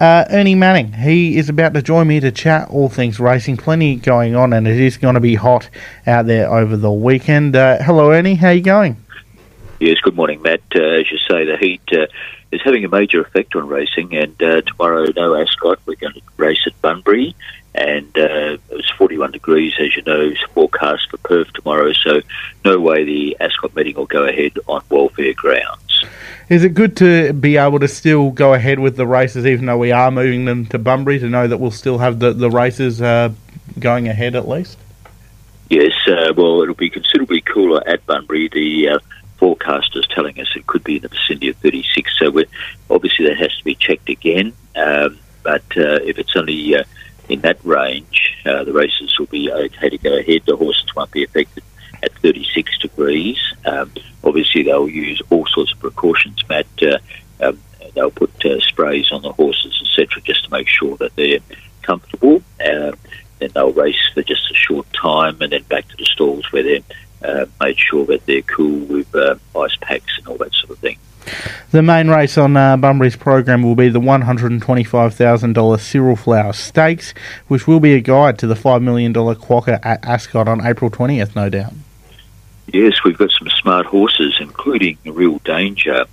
Uh, Ernie Manning, he is about to join me to chat all things racing. Plenty going on, and it is going to be hot out there over the weekend. Uh, hello, Ernie. How are you going? Yes, good morning, Matt. Uh, as you say, the heat uh, is having a major effect on racing, and uh, tomorrow, no Ascot. We're going to race at Bunbury, and uh, was 41 degrees, as you know, forecast for Perth tomorrow, so no way the Ascot meeting will go ahead on welfare grounds. Is it good to be able to still go ahead with the races, even though we are moving them to Bunbury, to know that we'll still have the, the races uh, going ahead at least? Yes, uh, well, it'll be considerably cooler at Bunbury. The uh, forecast is telling us it could be in the vicinity of 36, so obviously that has to be checked again. Um, but uh, if it's only uh, in that range, uh, the races will be okay to go ahead. The horses won't be affected 36 degrees. Um, obviously, they'll use all sorts of precautions, Matt. Uh, um, they'll put uh, sprays on the horses, etc., just to make sure that they're comfortable. Uh, then they'll race for just a short time and then back to the stalls where they're uh, made sure that they're cool with uh, ice packs and all that sort of thing. The main race on uh, Bunbury's program will be the $125,000 Cyril Flower Stakes, which will be a guide to the $5 million Quokka at Ascot on April 20th, no doubt. Yes, we've got some smart horses, including Real Danger.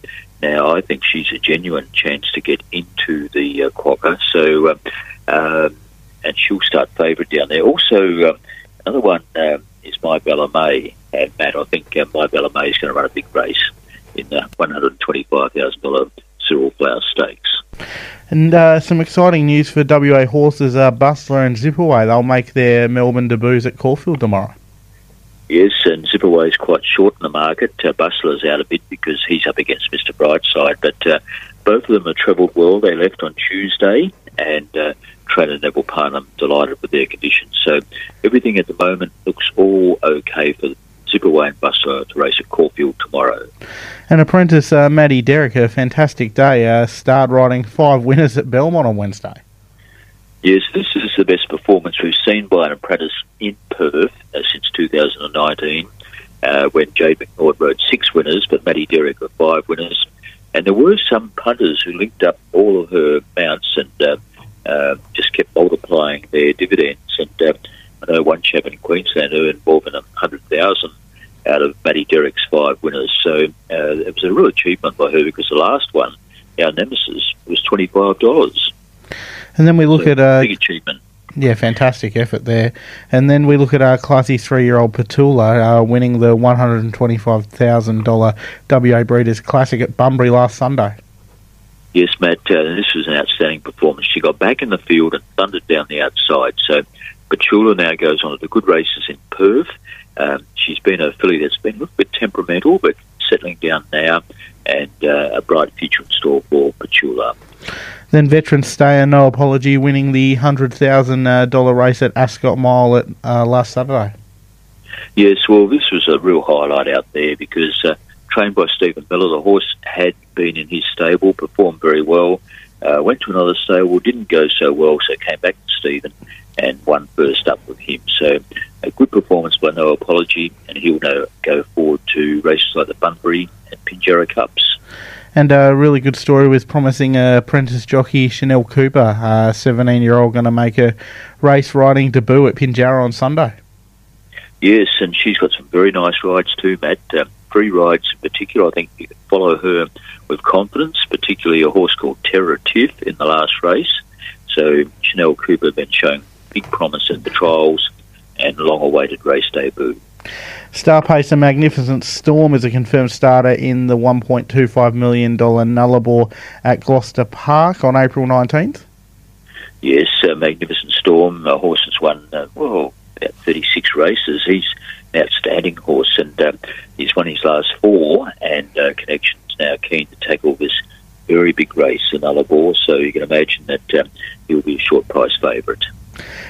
Now, I think she's a genuine chance to get into the uh, Quokka, so um, um, and she'll start favourite down there. Also, um, another one um, is My Bella May, and Matt, I think uh, My Bella May is going to run a big race in the $125,000 Cyril Flower Stakes. And uh, some exciting news for WA horses. Uh, Bustler and Zipperway, they'll make their Melbourne debuts at Caulfield tomorrow. Yes, and Zipperway is quite short in the market. Uh, Bustler's out a bit because he's up against Mr. Brightside, but uh, both of them have travelled well. They left on Tuesday, and uh, trainer Neville Parnham delighted with their conditions. So everything at the moment looks all okay for Zipperway and Bustler to race at Caulfield tomorrow. And apprentice uh, Maddie Derrick, a fantastic day, uh, starred riding five winners at Belmont on Wednesday. Yes, this is the best performance we've seen by an apprentice in Perth uh, since 2019, uh, when Jade McNaught rode six winners, but Maddie Derrick got five winners. And there were some punters who linked up all of her mounts and uh, uh just kept multiplying their dividends. And uh, I know one chap in Queensland who earned more than 100000 out of Maddie Derrick's five winners. So uh, it was a real achievement by her because the last one, our nemesis, was $25. And then we look at a big achievement. Yeah, fantastic effort there. And then we look at our classy three-year-old Petula uh, winning the one hundred and twenty-five thousand dollar WA Breeders' Classic at Bunbury last Sunday. Yes, Matt. Uh, this was an outstanding performance. She got back in the field and thundered down the outside. So Petula now goes on to the good races in Perth. Um, she's been a filly that's been a little bit temperamental, but settling down now, and uh, a bright future in store for Petula. Then veteran stayer No Apology winning the hundred thousand dollar race at Ascot Mile at uh, last Saturday. Yes, well, this was a real highlight out there because uh, trained by Stephen Miller, the horse had been in his stable, performed very well. Uh, went to another stable, didn't go so well, so came back to Stephen and won first up with him. So a good performance by No Apology, and he'll now go forward to races like the Bunbury and Pinjarra Cups. And a really good story with promising apprentice jockey Chanel Cooper, a 17 year old, going to make a race riding debut at Pinjarra on Sunday. Yes, and she's got some very nice rides too, Matt. Uh, three rides in particular. I think you can follow her with confidence, particularly a horse called Terra Tiff in the last race. So Chanel Cooper been showing big promise in the trials and long awaited race debut. Star Pacer Magnificent Storm is a confirmed starter in the $1.25 million Nullarbor at Gloucester Park on April 19th. Yes, uh, Magnificent Storm, a horse has won, uh, well, about 36 races. He's an outstanding horse and uh, he's won his last four and uh, Connection's now keen to tackle this very big race in Nullarbor, so you can imagine that uh, he'll be a short price favourite.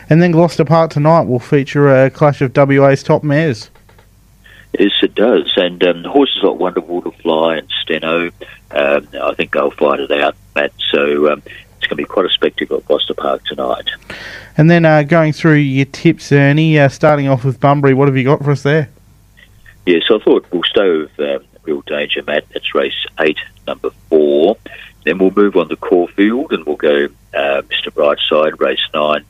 And then Gloucester Park tonight will feature a clash of WA's top mares. Yes, it does. And um, horses like Wonderful to Fly and Steno, um, I think they'll fight it out, Matt. So um, it's going to be quite a spectacle at Gloucester Park tonight. And then uh, going through your tips, Ernie, uh, starting off with Bunbury, what have you got for us there? Yes, I thought we'll stay with um, Real Danger, Matt. That's race eight, number four. then we'll move on to Caulfield and we'll go uh, Mr. Brightside, race nine, number one at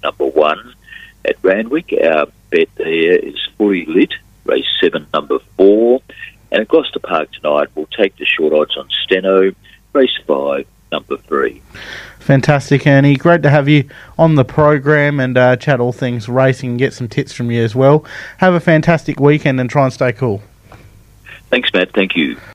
Randwick. Our bet there is fully lit, race seven, number four. And at Gloucester Park tonight, we'll take the short odds on Steno, race five, number three. Fantastic, Ernie. Great to have you on the program and uh, chat all things racing and get some tips from you as well. Have a fantastic weekend and try and stay cool. Thanks, Matt. Thank you.